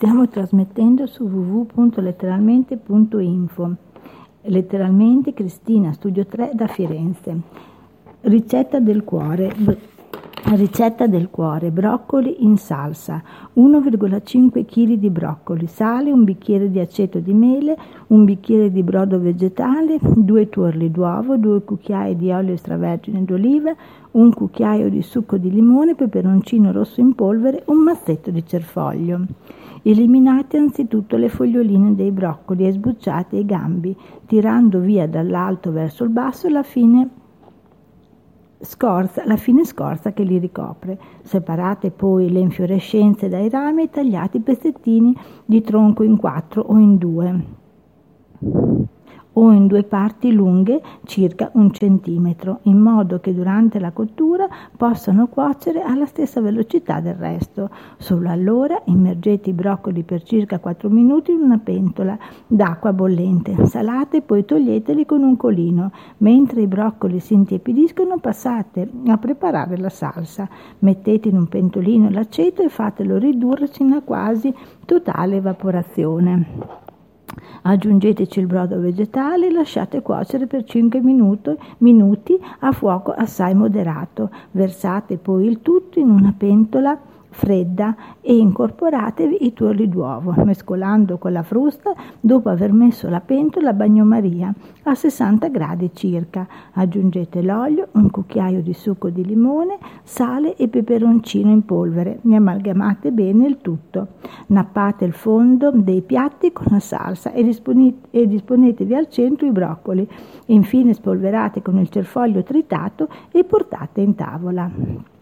Stiamo trasmettendo su www.letteralmente.info. Letteralmente Cristina, studio 3 da Firenze. Ricetta del cuore. Ricetta del cuore, broccoli in salsa, 1,5 kg di broccoli, sale, un bicchiere di aceto di mele, un bicchiere di brodo vegetale, due tuorli d'uovo, due cucchiai di olio extravergine d'oliva, un cucchiaio di succo di limone, peperoncino rosso in polvere, un mazzetto di cerfoglio. Eliminate anzitutto le foglioline dei broccoli e sbucciate i gambi, tirando via dall'alto verso il basso la fine scorza, la fine scorza che li ricopre. Separate poi le infiorescenze dai rami e tagliate i pezzettini di tronco in quattro o in due o in due parti lunghe circa un centimetro, in modo che durante la cottura possano cuocere alla stessa velocità del resto. Solo allora immergete i broccoli per circa 4 minuti in una pentola d'acqua bollente, salate e poi toglieteli con un colino. Mentre i broccoli si intiepidiscono passate a preparare la salsa. Mettete in un pentolino l'aceto e fatelo ridurre sino a quasi totale evaporazione. Aggiungeteci il brodo vegetale e lasciate cuocere per 5 minuti, minuti a fuoco assai moderato. Versate poi il tutto in una pentola fredda e incorporatevi i tuorli d'uovo, mescolando con la frusta dopo aver messo la pentola a bagnomaria a 60 gradi circa. Aggiungete l'olio, un cucchiaio di succo di limone, sale e peperoncino in polvere. Ne amalgamate bene il tutto. Nappate il fondo dei piatti con la salsa e, disponete, e disponetevi al centro i broccoli. Infine spolverate con il cerfoglio tritato e portate in tavola.